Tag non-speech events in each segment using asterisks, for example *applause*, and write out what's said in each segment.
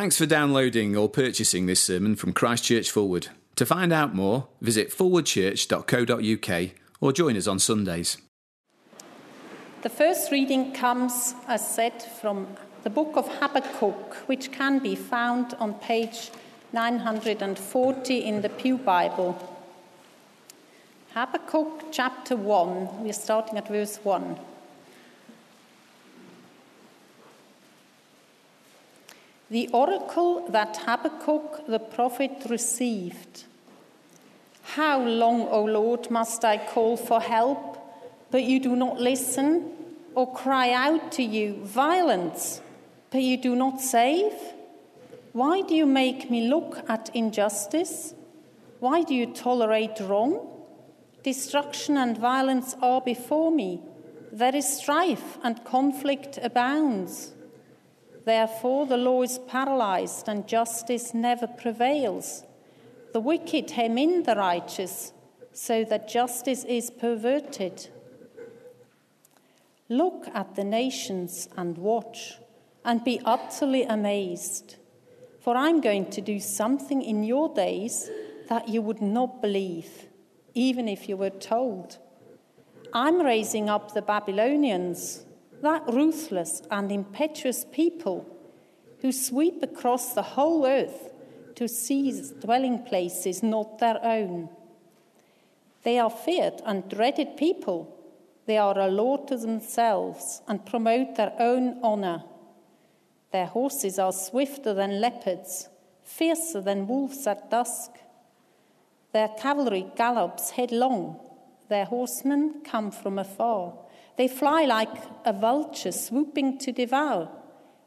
Thanks for downloading or purchasing this sermon from Christchurch Forward. To find out more, visit forwardchurch.co.uk or join us on Sundays. The first reading comes, as said, from the book of Habakkuk, which can be found on page 940 in the Pew Bible. Habakkuk chapter 1, we're starting at verse 1. The oracle that Habakkuk the prophet received. How long, O Lord, must I call for help, but you do not listen, or cry out to you, violence, but you do not save? Why do you make me look at injustice? Why do you tolerate wrong? Destruction and violence are before me. There is strife and conflict abounds. Therefore, the law is paralyzed and justice never prevails. The wicked hem in the righteous, so that justice is perverted. Look at the nations and watch, and be utterly amazed. For I'm going to do something in your days that you would not believe, even if you were told. I'm raising up the Babylonians that ruthless and impetuous people who sweep across the whole earth to seize dwelling places not their own. They are feared and dreaded people. They are a law to themselves and promote their own honor. Their horses are swifter than leopards, fiercer than wolves at dusk. Their cavalry gallops headlong, their horsemen come from afar. They fly like a vulture swooping to devour.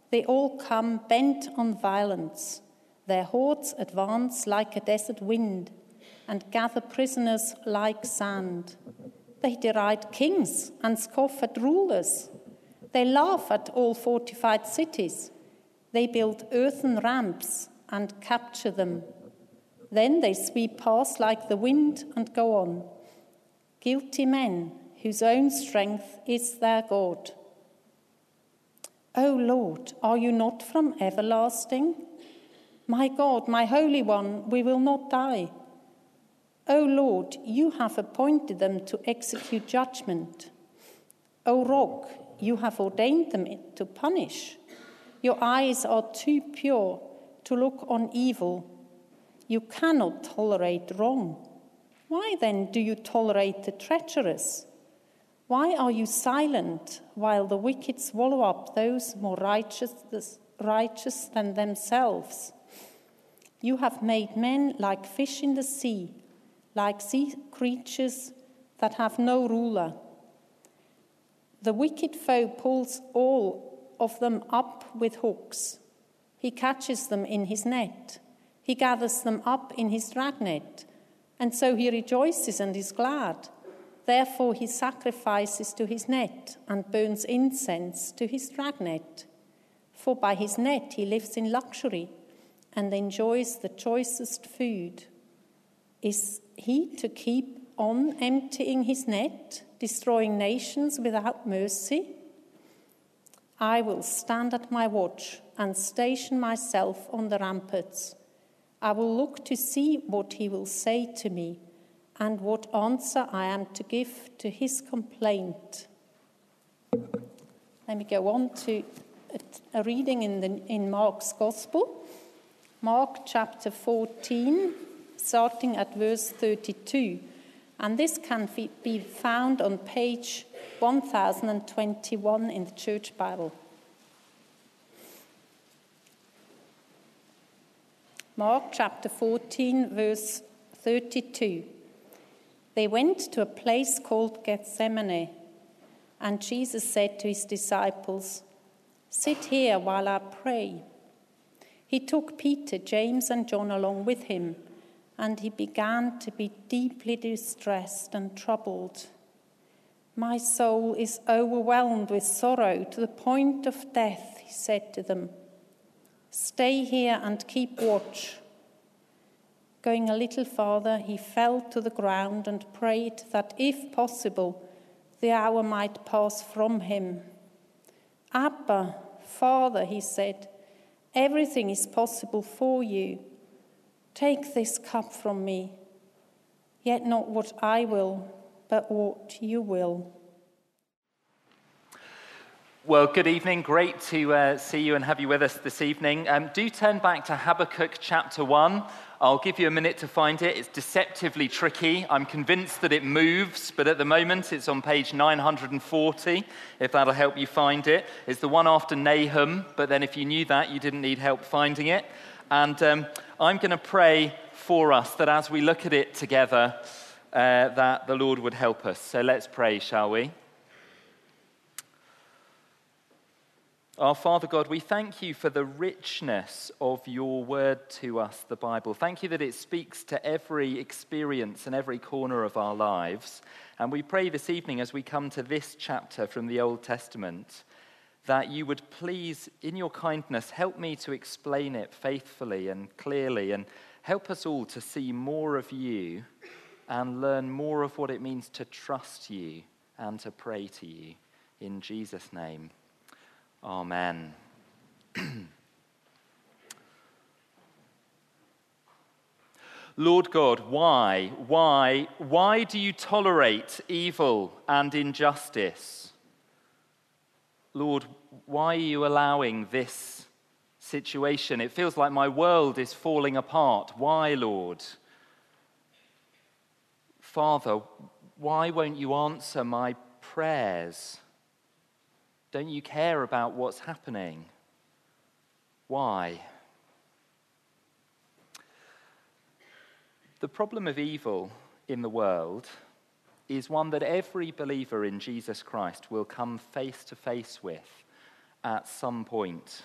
They all come bent on violence. Their hordes advance like a desert wind and gather prisoners like sand. They deride kings and scoff at rulers. They laugh at all fortified cities. They build earthen ramps and capture them. Then they sweep past like the wind and go on. Guilty men whose own strength is their God. O Lord, are you not from everlasting? My God, my Holy One, we will not die. O Lord, you have appointed them to execute judgment. O Rock, you have ordained them to punish. Your eyes are too pure to look on evil. You cannot tolerate wrong. Why then do you tolerate the treacherous? Why are you silent while the wicked swallow up those more righteous, righteous than themselves? You have made men like fish in the sea, like sea creatures that have no ruler. The wicked foe pulls all of them up with hooks. He catches them in his net. He gathers them up in his dragnet, and so he rejoices and is glad. Therefore, he sacrifices to his net and burns incense to his dragnet. For by his net he lives in luxury and enjoys the choicest food. Is he to keep on emptying his net, destroying nations without mercy? I will stand at my watch and station myself on the ramparts. I will look to see what he will say to me and what answer I am to give to his complaint. Let me go on to a reading in, the, in Mark's Gospel, Mark chapter 14, starting at verse 32. And this can be found on page 1021 in the Church Bible. Mark chapter 14, verse 32. They went to a place called Gethsemane, and Jesus said to his disciples, Sit here while I pray. He took Peter, James, and John along with him, and he began to be deeply distressed and troubled. My soul is overwhelmed with sorrow to the point of death, he said to them. Stay here and keep watch. Going a little farther, he fell to the ground and prayed that, if possible, the hour might pass from him. Abba, Father, he said, Everything is possible for you. Take this cup from me, yet not what I will, but what you will. Well, good evening. Great to uh, see you and have you with us this evening. Um, do turn back to Habakkuk chapter 1. I'll give you a minute to find it. It's deceptively tricky. I'm convinced that it moves, but at the moment it's on page 940, if that'll help you find it. It's the one after Nahum, but then if you knew that, you didn't need help finding it. And um, I'm going to pray for us that as we look at it together, uh, that the Lord would help us. So let's pray, shall we? Our Father God, we thank you for the richness of your word to us, the Bible. Thank you that it speaks to every experience and every corner of our lives. And we pray this evening as we come to this chapter from the Old Testament that you would please, in your kindness, help me to explain it faithfully and clearly and help us all to see more of you and learn more of what it means to trust you and to pray to you. In Jesus' name. Amen. Lord God, why, why, why do you tolerate evil and injustice? Lord, why are you allowing this situation? It feels like my world is falling apart. Why, Lord? Father, why won't you answer my prayers? Don't you care about what's happening? Why? The problem of evil in the world is one that every believer in Jesus Christ will come face to face with at some point.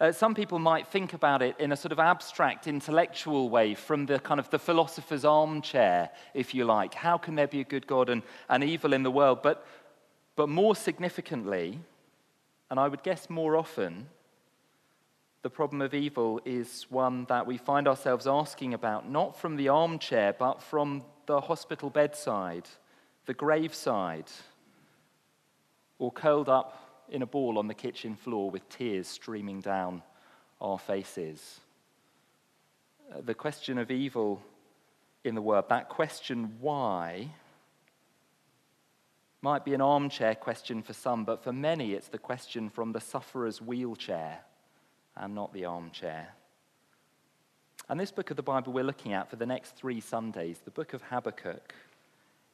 Uh, some people might think about it in a sort of abstract intellectual way from the kind of the philosopher's armchair if you like how can there be a good god and, and evil in the world but but more significantly, and I would guess more often, the problem of evil is one that we find ourselves asking about, not from the armchair, but from the hospital bedside, the graveside, or curled up in a ball on the kitchen floor with tears streaming down our faces. Uh, the question of evil in the world, that question, why, might be an armchair question for some, but for many it's the question from the sufferer's wheelchair and not the armchair. And this book of the Bible we're looking at for the next three Sundays, the book of Habakkuk,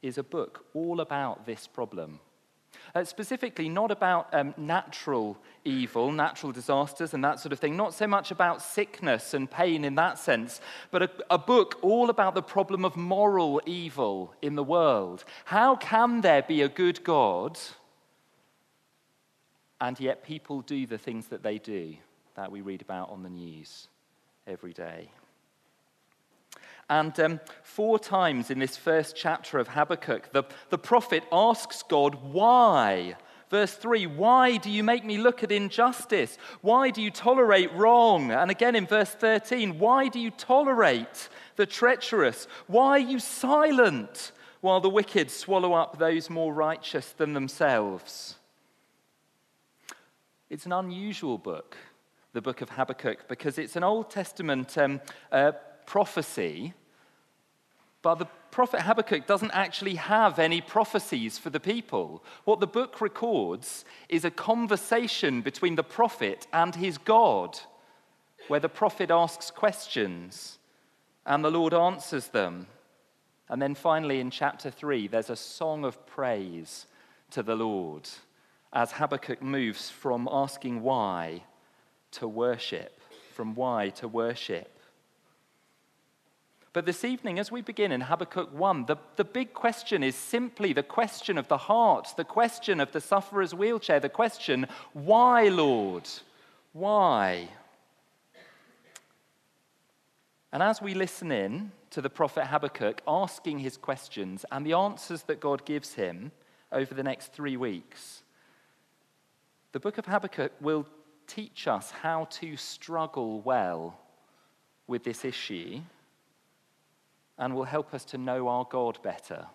is a book all about this problem uh, specifically, not about um, natural evil, natural disasters, and that sort of thing, not so much about sickness and pain in that sense, but a, a book all about the problem of moral evil in the world. How can there be a good God, and yet people do the things that they do that we read about on the news every day? And um, four times in this first chapter of Habakkuk, the, the prophet asks God, Why? Verse 3 Why do you make me look at injustice? Why do you tolerate wrong? And again in verse 13, Why do you tolerate the treacherous? Why are you silent while the wicked swallow up those more righteous than themselves? It's an unusual book, the book of Habakkuk, because it's an Old Testament um, uh, prophecy, but the prophet Habakkuk doesn't actually have any prophecies for the people. What the book records is a conversation between the prophet and his God, where the prophet asks questions and the Lord answers them. And then finally, in chapter 3, there's a song of praise to the Lord as Habakkuk moves from asking why to worship, from why to worship. But this evening, as we begin in Habakkuk 1, the, the big question is simply the question of the heart, the question of the sufferer's wheelchair, the question, why, Lord? Why? And as we listen in to the prophet Habakkuk asking his questions and the answers that God gives him over the next three weeks, the book of Habakkuk will teach us how to struggle well with this issue and will help us to know our God better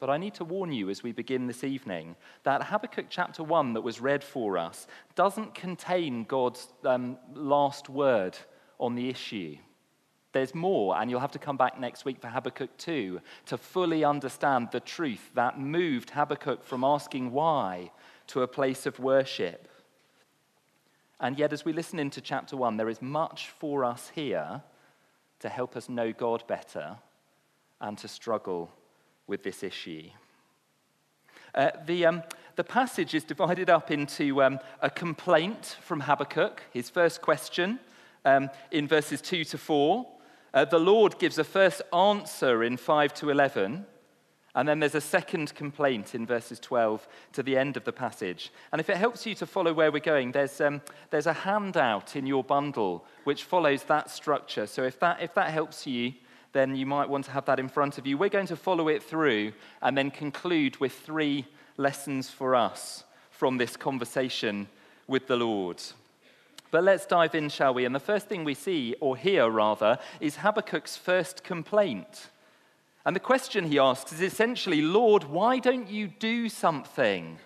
But I need to warn you as we begin this evening that Habakkuk chapter 1 that was read for us doesn't contain God's um, last word on the issue. There's more, and you'll have to come back next week for Habakkuk 2 to fully understand the truth that moved Habakkuk from asking why to a place of worship. And yet, as we listen into chapter 1, there is much for us here to help us know God better and to struggle with this issue. Uh, the, um, the passage is divided up into um, a complaint from Habakkuk, his first question, um, in verses 2 to 4. Uh, the Lord gives a first answer in 5 to 11. And then there's a second complaint in verses 12 to the end of the passage. And if it helps you to follow where we're going, there's, um, there's a handout in your bundle which follows that structure. So if that, if that helps you, then you might want to have that in front of you. We're going to follow it through and then conclude with three lessons for us from this conversation with the Lord. But let's dive in, shall we? And the first thing we see, or hear rather, is Habakkuk's first complaint. And the question he asks is essentially, Lord, why don't you do something?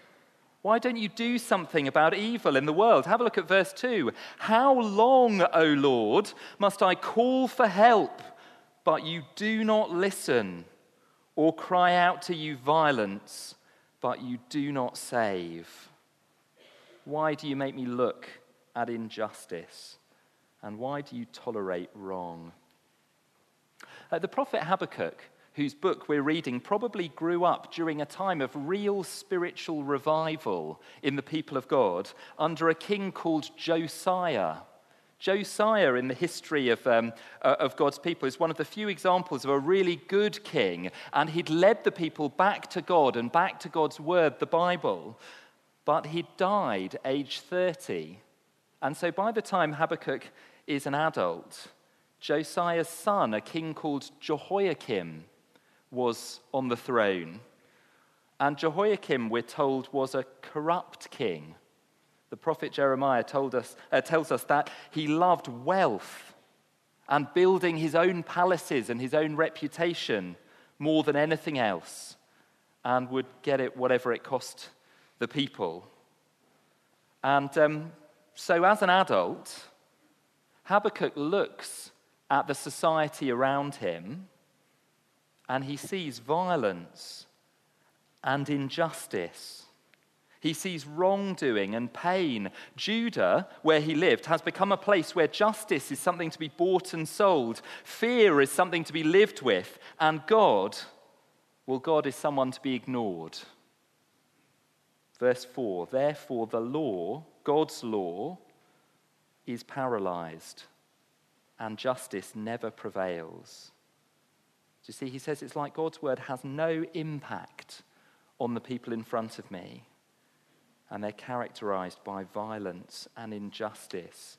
Why don't you do something about evil in the world? Have a look at verse 2. How long, O Lord, must I call for help? but you do not listen, or cry out to you violence, but you do not save? Why do you make me look at injustice? And why do you tolerate wrong? Uh, the prophet Habakkuk, whose book we're reading, probably grew up during a time of real spiritual revival in the people of God under a king called Josiah. Josiah, in the history of, um, uh, of God's people, is one of the few examples of a really good king, and he'd led the people back to God and back to God's word, the Bible. But he died age 30. And so by the time Habakkuk is an adult, Josiah's son, a king called Jehoiakim, was on the throne. And Jehoiakim, we're told, was a corrupt king the prophet Jeremiah told us, uh, tells us that he loved wealth and building his own palaces and his own reputation more than anything else and would get it whatever it cost the people. And um, so, as an adult, Habakkuk looks at the society around him and he sees violence and injustice he sees wrongdoing and pain. Judah, where he lived, has become a place where justice is something to be bought and sold, fear is something to be lived with, and God, well, God is someone to be ignored. Verse 4 Therefore, the law, God's law, is paralyzed, and justice never prevails. You see? He says it's like God's word has no impact on the people in front of me and they're characterized by violence and injustice.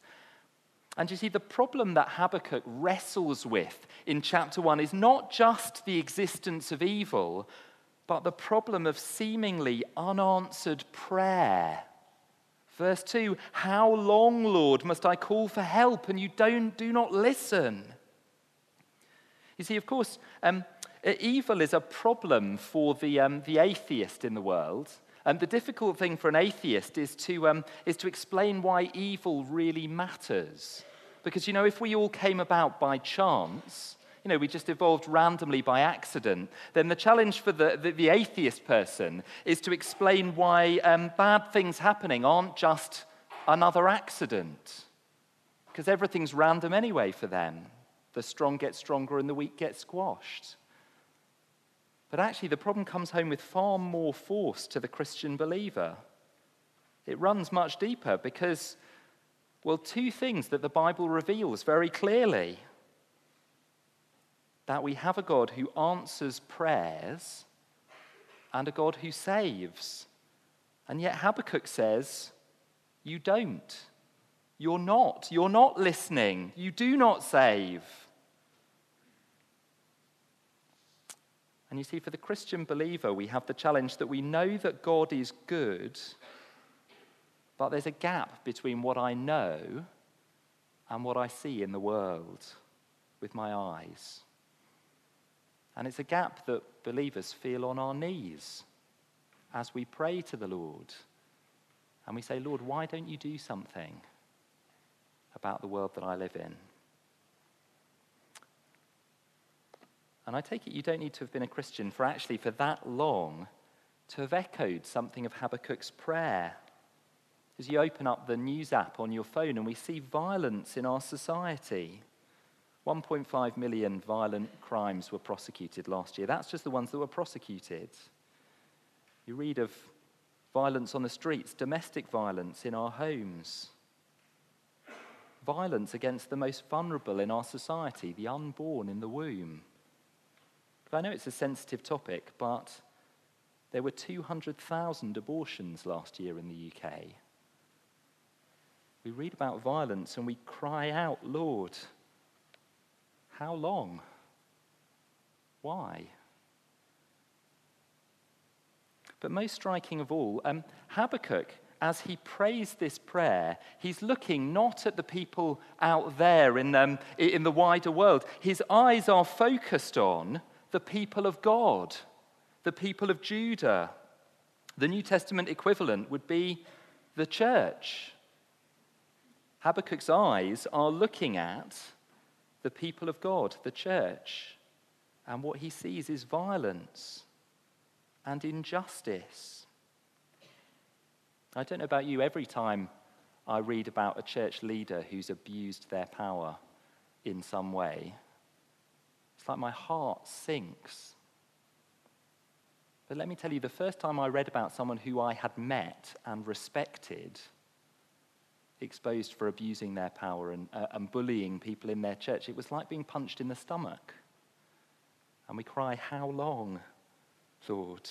And you see, the problem that Habakkuk wrestles with in chapter 1 is not just the existence of evil, but the problem of seemingly unanswered prayer. Verse 2 How long, Lord, must I call for help and you don't, do not listen? You see, of course, um, evil is a problem for the, um, the atheist in the world. And the difficult thing for an atheist is to, um, is to explain why evil really matters. Because, you know, if we all came about by chance, you know, we just evolved randomly by accident, then the challenge for the, the, the atheist person is to explain why um, bad things happening aren't just another accident. Because everything's random anyway for them. The strong get stronger and the weak get squashed. But actually, the problem comes home with far more force to the Christian believer. It runs much deeper because, well, two things that the Bible reveals very clearly that we have a God who answers prayers and a God who saves. And yet, Habakkuk says, You don't. You're not. You're not listening. You do not save. And you see, for the Christian believer, we have the challenge that we know that God is good, but there's a gap between what I know and what I see in the world with my eyes. And it's a gap that believers feel on our knees as we pray to the Lord. And we say, Lord, why don't you do something about the world that I live in? And I take it you don't need to have been a Christian for actually, for that long, to have echoed something of Habakkuk's prayer. As you open up the news app on your phone and we see violence in our society. 1.5 million violent crimes were prosecuted last year. That's just the ones that were prosecuted. You read of violence on the streets, domestic violence in our homes, violence against the most vulnerable in our society, the unborn in the womb. I know it's a sensitive topic, but there were 200,000 abortions last year in the UK. We read about violence and we cry out, Lord, how long? Why? But most striking of all, um, Habakkuk, as he prays this prayer, he's looking not at the people out there in, um, in the wider world. His eyes are focused on the people of God, the people of Judah. The New Testament equivalent would be the church. Habakkuk's eyes are looking at the people of God, the church, and what he sees is violence and injustice. I don't know about you, every time I read about a church leader who's abused their power in some way, it's like my heart sinks. But let me tell you, the first time I read about someone who I had met and respected, exposed for abusing their power and, uh, and bullying people in their church, it was like being punched in the stomach. And we cry, How long, Lord?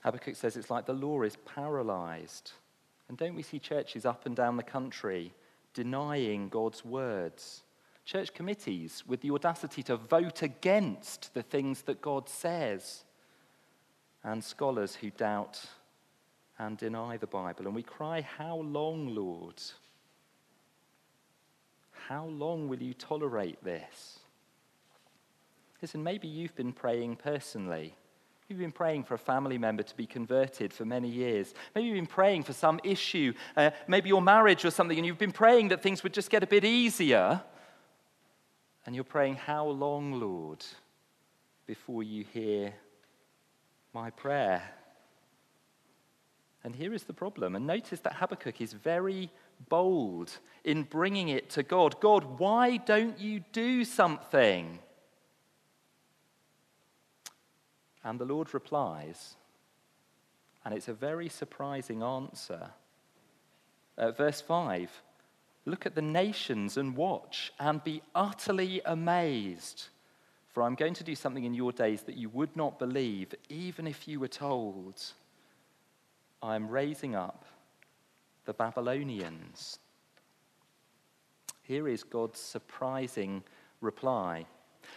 Habakkuk says it's like the law is paralyzed. And don't we see churches up and down the country denying God's words? church committees with the audacity to vote against the things that God says, and scholars who doubt and deny the Bible. And we cry, How long, Lord? How long will you tolerate this? Listen, maybe you've been praying personally. You've been praying for a family member to be converted for many years. Maybe you've been praying for some issue, uh, maybe your marriage or something, and you've been praying that things would just get a bit easier. And you're praying, How long, Lord, before you hear my prayer? And here is the problem. And notice that Habakkuk is very bold in bringing it to God. God, why don't you do something? And the Lord replies, and it's a very surprising answer. Uh, verse 5 Look at the nations and watch and be utterly amazed. For I'm going to do something in your days that you would not believe, even if you were told. I am raising up the Babylonians. Here is God's surprising reply.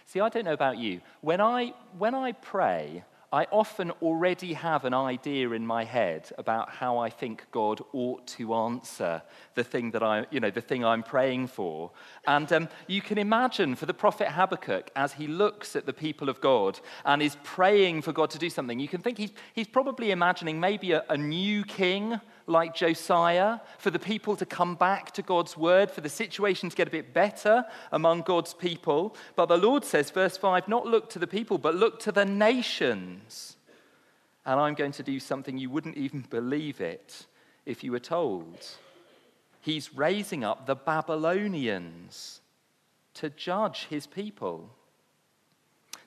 See, I don't know about you. When I, when I pray, I often already have an idea in my head about how I think God ought to answer the thing that I, you know, the thing I'm praying for. And um, you can imagine for the prophet Habakkuk, as he looks at the people of God and is praying for God to do something, you can think he's, he's probably imagining maybe a, a new king like Josiah, for the people to come back to God's word, for the situation to get a bit better among God's people. But the Lord says, verse 5, not look to the people, but look to the nations. And I'm going to do something you wouldn't even *laughs* believe it if you were told. He's raising up the Babylonians to judge his people.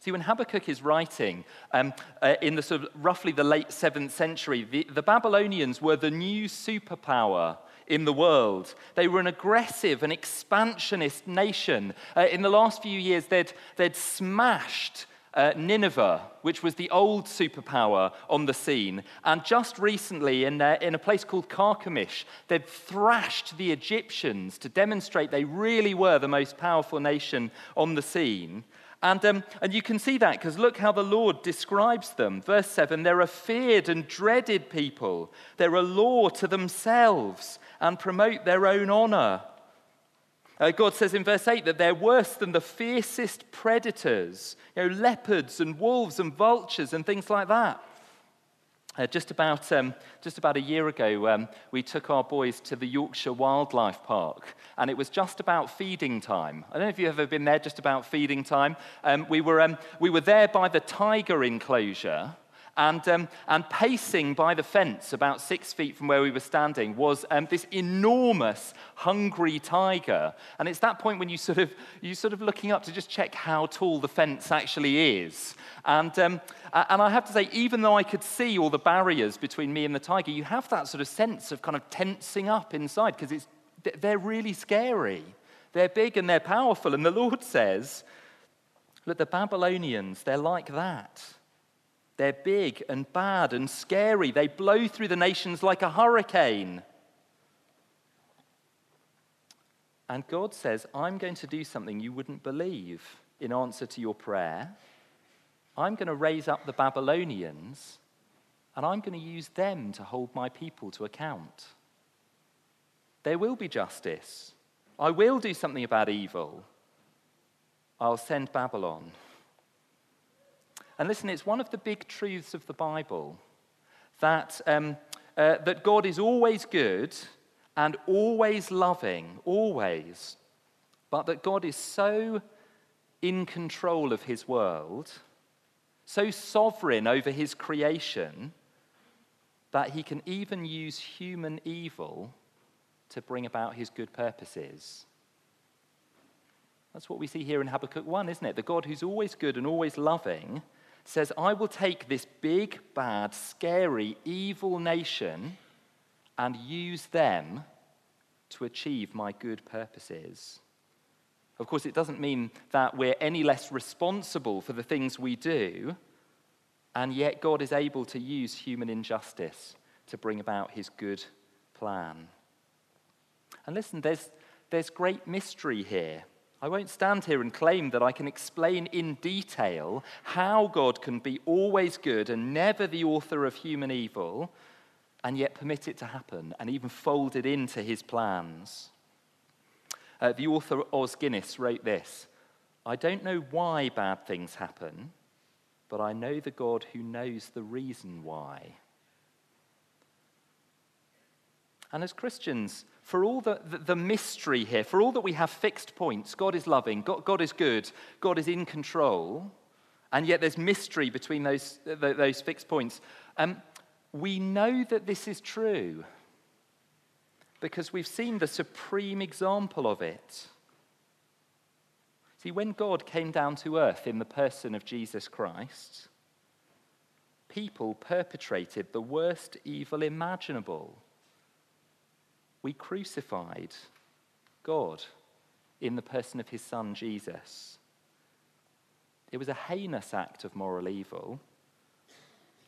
See, when Habakkuk is writing um, uh, in the sort of roughly the late seventh century, the, the Babylonians were the new superpower in the world. They were an aggressive and expansionist nation. Uh, in the last few years, they'd, they'd smashed uh, Nineveh, which was the old superpower on the scene. And just recently, in, uh, in a place called Carchemish, they'd thrashed the Egyptians to demonstrate they really were the most powerful nation on the scene. And, um, and you can see that because look how the Lord describes them. Verse 7 they're a feared and dreaded people, they're a law to themselves and promote their own honor. Uh, God says in verse 8 that they're worse than the fiercest predators, you know, leopards and wolves and vultures and things like that. Uh, just, about, um, just about a year ago, um, we took our boys to the Yorkshire Wildlife Park, and it was just about feeding time. I don't know if you've ever been there just about feeding time. Um, we, were, um, we were there by the tiger enclosure, and, um, and pacing by the fence, about six feet from where we were standing, was um, this enormous, hungry tiger. And it's that point when you sort of you sort of looking up to just check how tall the fence actually is. And, um, and I have to say, even though I could see all the barriers between me and the tiger, you have that sort of sense of kind of tensing up inside because it's they're really scary. They're big and they're powerful. And the Lord says, Look, the Babylonians, they're like that. They're big and bad and scary. They blow through the nations like a hurricane. And God says, I'm going to do something you wouldn't believe in answer to your prayer. I'm going to raise up the Babylonians and I'm going to use them to hold my people to account. There will be justice. I will do something about evil. I'll send Babylon. And listen, it's one of the big truths of the Bible that, um, uh, that God is always good and always loving, always, but that God is so in control of his world, so sovereign over his creation, that he can even use human evil to bring about his good purposes. That's what we see here in Habakkuk 1, isn't it? The God who's always good and always loving says, I will take this big, bad, scary, evil nation and use them to achieve my good purposes. Of course, it doesn't mean that we're any less responsible for the things we do, and yet God is able to use human injustice to bring about his good plan. And listen, there's, there's great mystery here. I won't stand here and claim that I can explain in detail how God can be always good and never the author of human evil, and yet permit it to happen and even fold it into his plans. Uh, the author Os Guinness wrote this I don't know why bad things happen, but I know the God who knows the reason why. And as Christians, for all the, the, the, mystery here, for all that we have fixed points, God is loving, God, God is good, God is in control, and yet there's mystery between those, those fixed points. Um, we know that this is true because we've seen the supreme example of it. See, when God came down to earth in the person of Jesus Christ, people perpetrated the worst evil imaginable we crucified God in the person of his son Jesus. It was a heinous act of moral evil.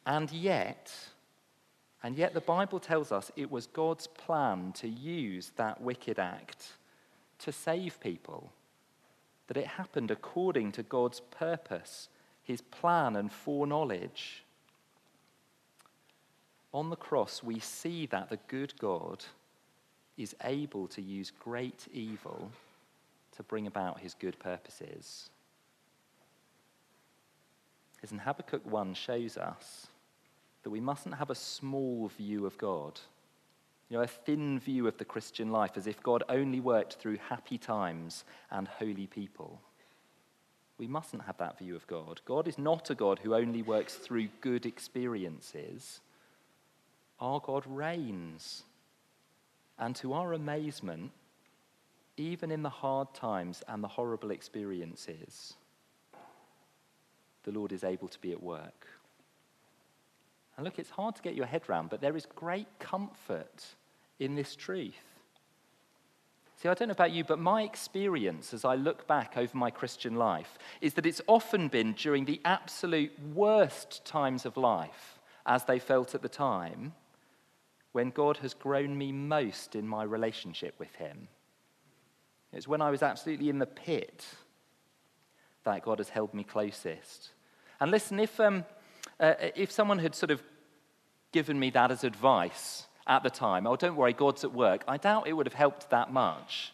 And yet, and yet the Bible tells us it was God's plan to use that wicked act to save people. That it happened according to God's purpose, his plan and foreknowledge. On the cross, we see that the good God is able to use great evil to bring about his good purposes. As in Habakkuk 1 shows us that we mustn't have a small view of God, you know, a thin view of the Christian life as if God only worked through happy times and holy people. We mustn't have that view of God. God is not a God who only works through good experiences. Our God reigns and to our amazement, even in the hard times and the horrible experiences, the Lord is able to be at work. And look, it's hard to get your head around, but there is great comfort in this truth. See, I don't know about you, but my experience as I look back over my Christian life is that it's often been during the absolute worst times of life, as they felt at the time, when God has grown me most in my relationship with Him. It's when I was absolutely in the pit that God has held me closest. And listen, if, um, uh, if someone had sort of given me that as advice at the time, oh, don't worry, God's at work, I doubt it would have helped that much.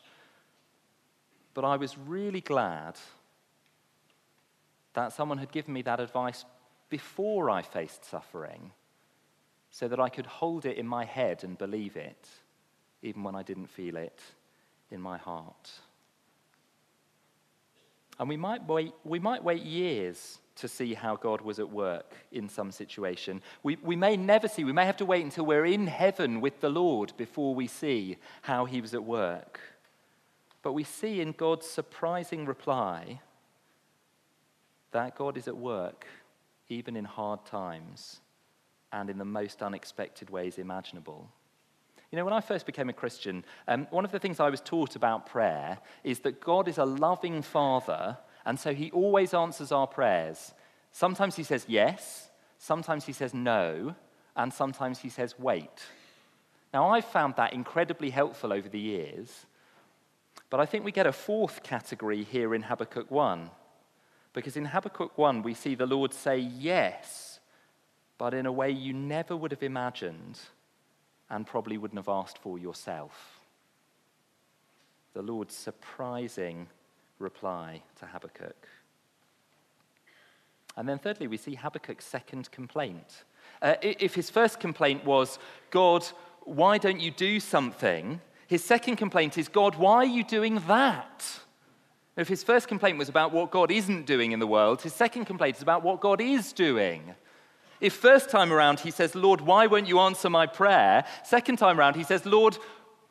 But I was really glad that someone had given me that advice before I faced suffering so that I could hold it in my head and believe it, even when I didn't feel it in my heart. And we might wait, we might wait years to see how God was at work in some situation. We, we may never see, we may have to wait until we're in heaven with the Lord before we see how he was at work. But we see in God's surprising reply that God is at work even in hard times and in the most unexpected ways imaginable. You know, when I first became a Christian, um, one of the things I was taught about prayer is that God is a loving Father, and so He always answers our prayers. Sometimes He says yes, sometimes He says no, and sometimes He says wait. Now, I've found that incredibly helpful over the years, but I think we get a fourth category here in Habakkuk 1. Because in Habakkuk 1, we see the Lord say yes, but in a way you never would have imagined and probably wouldn't have asked for yourself. The Lord's surprising reply to Habakkuk. And then, thirdly, we see Habakkuk's second complaint. Uh, if his first complaint was, God, why don't you do something? His second complaint is, God, why are you doing that? If his first complaint was about what God isn't doing in the world, his second complaint is about what God is doing. If first time around he says, Lord, why won't you answer my prayer? Second time around he says, Lord,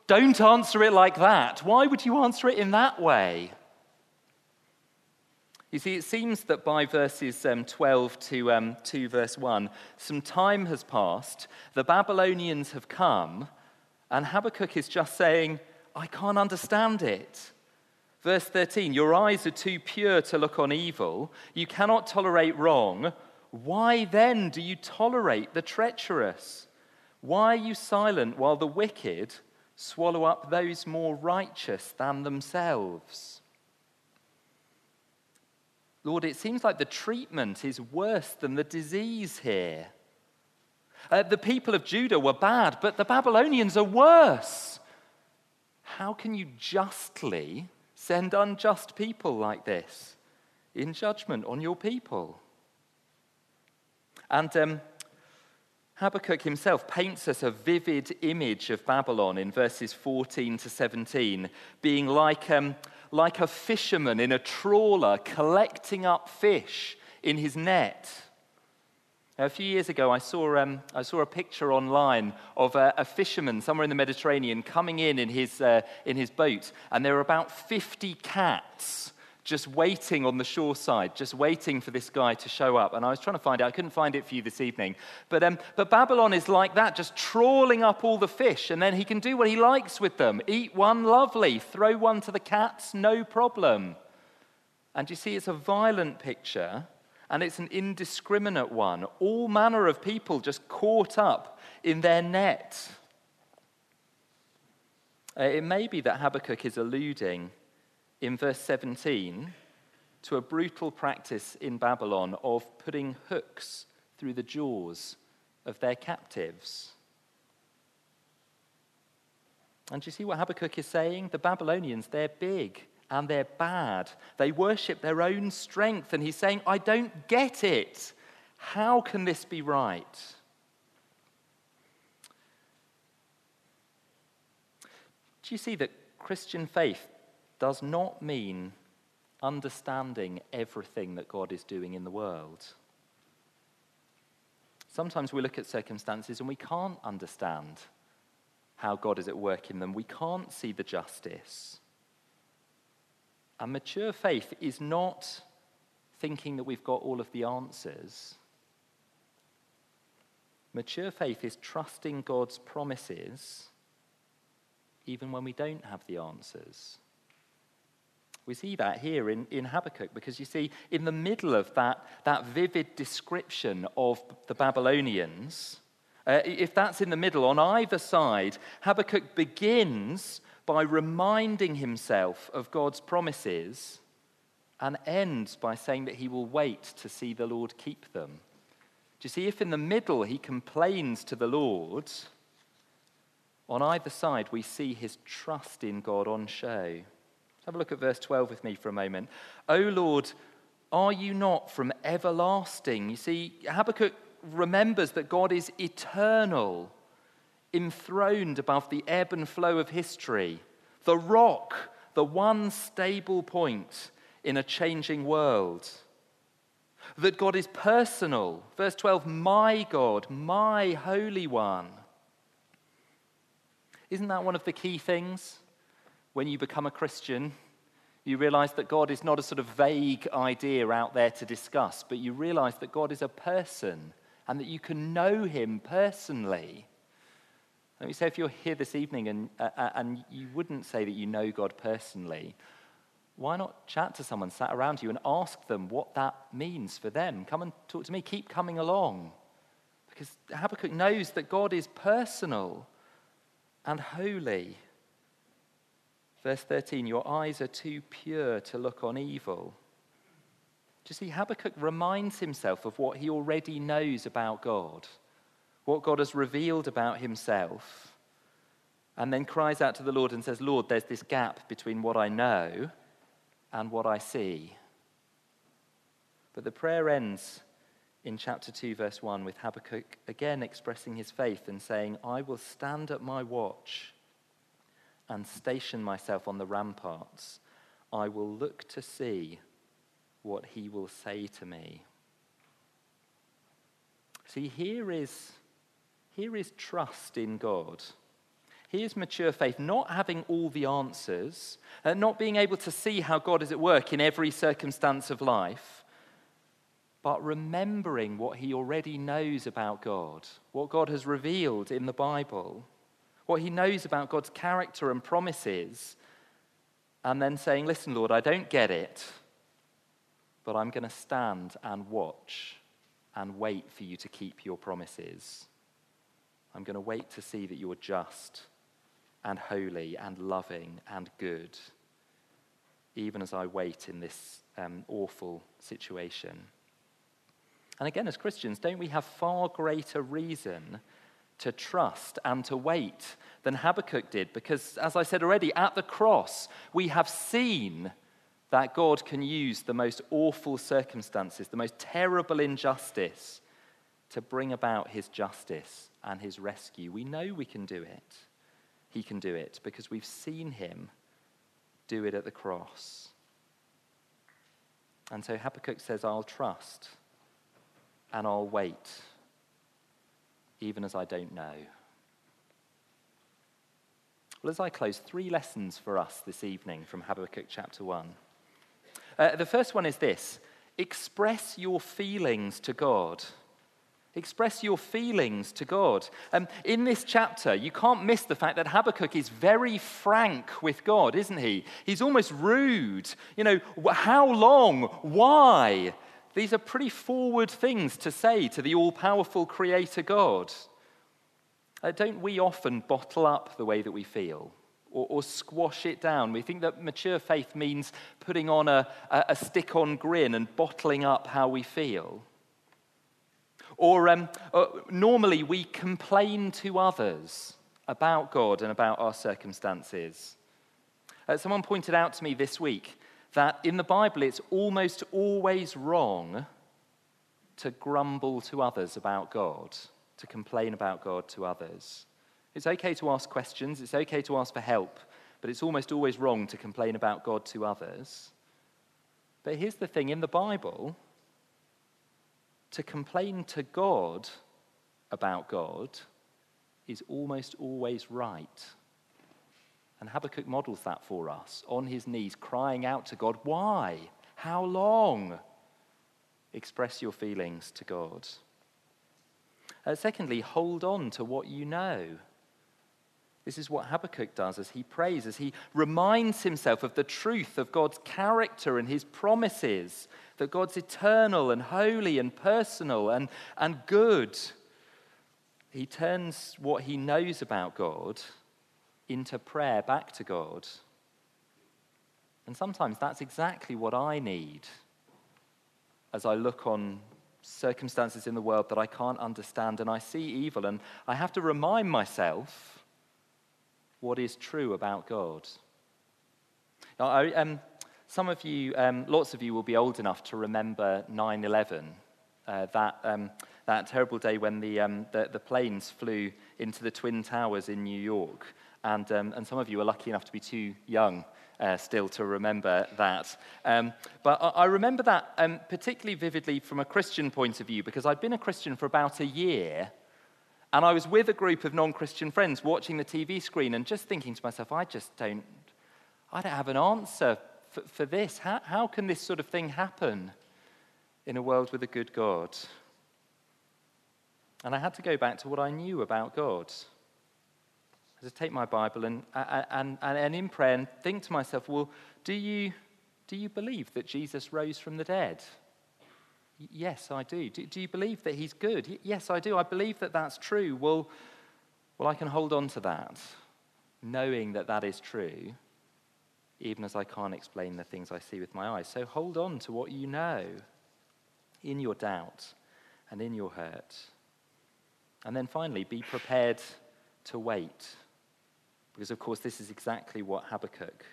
don't answer it like that. Why would you answer it in that way? You see, it seems that by verses um, 12 to um, 2, verse 1, some time has passed, the Babylonians have come, and Habakkuk is just saying, I can't understand it. Verse 13 Your eyes are too pure to look on evil. You cannot tolerate wrong. Why then do you tolerate the treacherous? Why are you silent while the wicked swallow up those more righteous than themselves? Lord, it seems like the treatment is worse than the disease here. Uh, the people of Judah were bad, but the Babylonians are worse. How can you justly send unjust people like this in judgment on your people. And um, Habakkuk himself paints us a vivid image of Babylon in verses 14 to 17, being like, um, like a fisherman in a trawler collecting up fish in his net. Now, A few years ago, I saw, um, I saw a picture online of a, a, fisherman somewhere in the Mediterranean coming in in his, uh, in his boat, and there were about 50 cats just waiting on the shore side, just waiting for this guy to show up. And I was trying to find it. I couldn't find it for you this evening. But, um, but Babylon is like that, just trawling up all the fish, and then he can do what he likes with them. Eat one, lovely. Throw one to the cats, no problem. And you see, it's a violent picture and it's an indiscriminate one. All manner of people just caught up in their net. Uh, it may be that Habakkuk is alluding in verse 17 to a brutal practice in Babylon of putting hooks through the jaws of their captives. And do you see what Habakkuk is saying? The Babylonians, they're big and they're bad. They worship their own strength. And he's saying, I don't get it. How can this be right? Do you see that Christian faith does not mean understanding everything that God is doing in the world? Sometimes we look at circumstances and we can't understand how God is at work in them. We can't see the justice. And mature faith is not thinking that we've got all of the answers. Mature faith is trusting God's promises even when we don't have the answers. We see that here in, in Habakkuk because you see, in the middle of that, that vivid description of the Babylonians, uh, if that's in the middle, on either side, Habakkuk begins by reminding himself of God's promises and ends by saying that he will wait to see the Lord keep them. Do you see, if in the middle he complains to the Lord, on either side we see his trust in God on show. Have a look at verse 12 with me for a moment. O Lord, are you not from everlasting? You see, Habakkuk remembers that God is eternal, enthroned above the ebb and flow of history, the rock, the one stable point in a changing world. That God is personal. Verse 12, my God, my Holy One. Isn't that one of the key things when you become a Christian? You realize that God is not a sort of vague idea out there to discuss, but you realize that God is a person and that you can know him personally. Let me say, if you're here this evening and, uh, uh, and you wouldn't say that you know God personally, why not chat to someone sat around you and ask them what that means for them? Come and talk to me. Keep coming along. Because Habakkuk knows that God is personal and holy. Verse 13 Your eyes are too pure to look on evil. Do you see, Habakkuk reminds himself of what he already knows about God, what God has revealed about himself, and then cries out to the Lord and says, Lord, there's this gap between what I know and what I see. But the prayer ends in chapter 2, verse 1, with Habakkuk again expressing his faith and saying, I will stand at my watch and station myself on the ramparts. I will look to see what he will say to me. See, here is, here is trust in God. Here's mature faith, not having all the answers, uh, not being able to see how God is at work in every circumstance of life, but remembering what he already knows about God, what God has revealed in the Bible, what he knows about God's character and promises, and then saying, Listen, Lord, I don't get it but I'm going to stand and watch and wait for you to keep your promises. I'm going to wait to see that you're just and holy and loving and good, even as I wait in this um, awful situation. And again, as Christians, don't we have far greater reason to trust and to wait than Habakkuk did? Because, as I said already, at the cross, we have seen that God can use the most awful circumstances, the most terrible injustice, to bring about his justice and his rescue. We know we can do it. He can do it because we've seen him do it at the cross. And so Habakkuk says, I'll trust and I'll wait, even as I don't know. Well, as I close, three lessons for us this evening from Habakkuk chapter 1. Uh, the first one is this express your feelings to God. Express your feelings to God. Um, in this chapter, you can't miss the fact that Habakkuk is very frank with God, isn't he? He's almost rude. You know, how long? Why? These are pretty forward things to say to the all powerful Creator God. Uh, don't we often bottle up the way that we feel? or, or squash it down. We think that mature faith means putting on a, a, a stick on grin and bottling up how we feel. Or um, uh, normally we complain to others about God and about our circumstances. Uh, someone pointed out to me this week that in the Bible it's almost always wrong to grumble to others about God, to complain about God to others. It's okay to ask questions, it's okay to ask for help, but it's almost always wrong to complain about God to others. But here's the thing in the Bible, to complain to God about God is almost always right. And Habakkuk models that for us on his knees, crying out to God, Why? How long? Express your feelings to God. Uh, secondly, hold on to what you know. This is what Habakkuk does as he prays, as he reminds himself of the truth of God's character and his promises, that God's eternal and holy and personal and, and good. He turns what he knows about God into prayer back to God. And sometimes that's exactly what I need as I look on circumstances in the world that I can't understand and I see evil. And I have to remind myself what is true about God. Now, I, um, some of you, um, lots of you, will be old enough to remember 9 11, uh, that, um, that terrible day when the, um, the, the, planes flew into the Twin Towers in New York. And, um, and some of you are lucky enough to be too young uh, still to remember that. Um, but I, I, remember that um, particularly vividly from a Christian point of view because I'd been a Christian for about a year. And I was with a group of non Christian friends watching the TV screen and just thinking to myself, I just don't, I don't have an answer for, for this. How, how can this sort of thing happen in a world with a good God? And I had to go back to what I knew about God I had to take my Bible and, and, and, and in prayer and think to myself, well, do you, do you believe that Jesus rose from the dead? Yes, I do. do. do. you believe that he's good? Yes, I do. I believe that that's true. Well, well, I can hold on to that, knowing that that is true, even as I can't explain the things I see with my eyes. So hold on to what you know in your doubt and in your hurt. And then finally, be prepared to wait. Because, of course, this is exactly what Habakkuk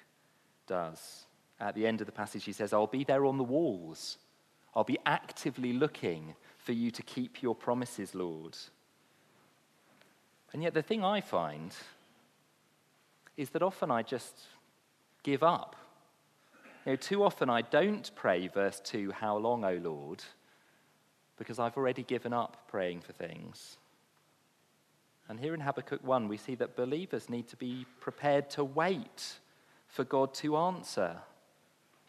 does. At the end of the passage, he says, I'll be there on the walls. I'll be actively looking for you to keep your promises, Lord. And yet, the thing I find is that often I just give up. You know, too often I don't pray, verse 2, How long, O Lord? Because I've already given up praying for things. And here in Habakkuk 1, we see that believers need to be prepared to wait for God to answer.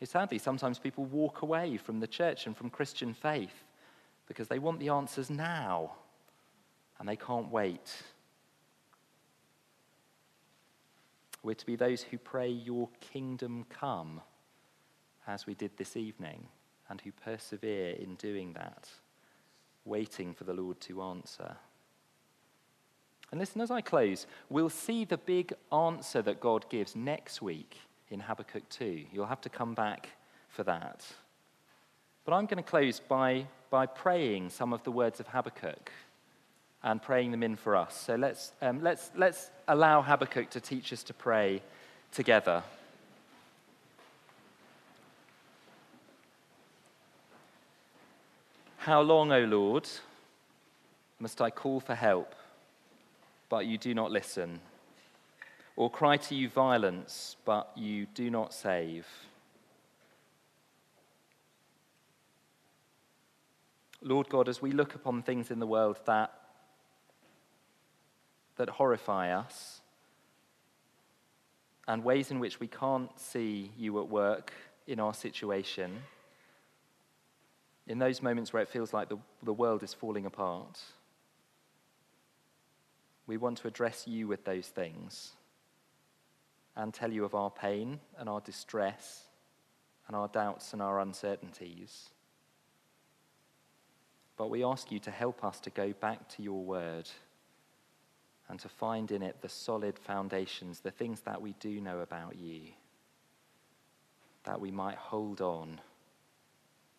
Sadly, sometimes people walk away from the church and from Christian faith because they want the answers now and they can't wait. We're to be those who pray, Your kingdom come, as we did this evening, and who persevere in doing that, waiting for the Lord to answer. And listen, as I close, we'll see the big answer that God gives next week in Habakkuk 2. You'll have to come back for that. But I'm going to close by, by praying some of the words of Habakkuk and praying them in for us. So let's, um, let's, let's allow Habakkuk to teach us to pray together. How long, O Lord, must I call for help? But you do not listen, or cry to you violence, but you do not save. Lord God, as we look upon things in the world that, that horrify us, and ways in which we can't see you at work in our situation, in those moments where it feels like the, the world is falling apart, we want to address you with those things and tell you of our pain and our distress and our doubts and our uncertainties. But we ask you to help us to go back to your word and to find in it the solid foundations, the things that we do know about you, that we might hold on,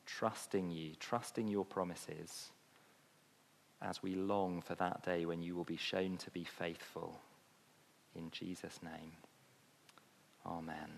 trusting you, trusting your promises as we long for that day when you will be shown to be faithful. In Jesus' name, amen.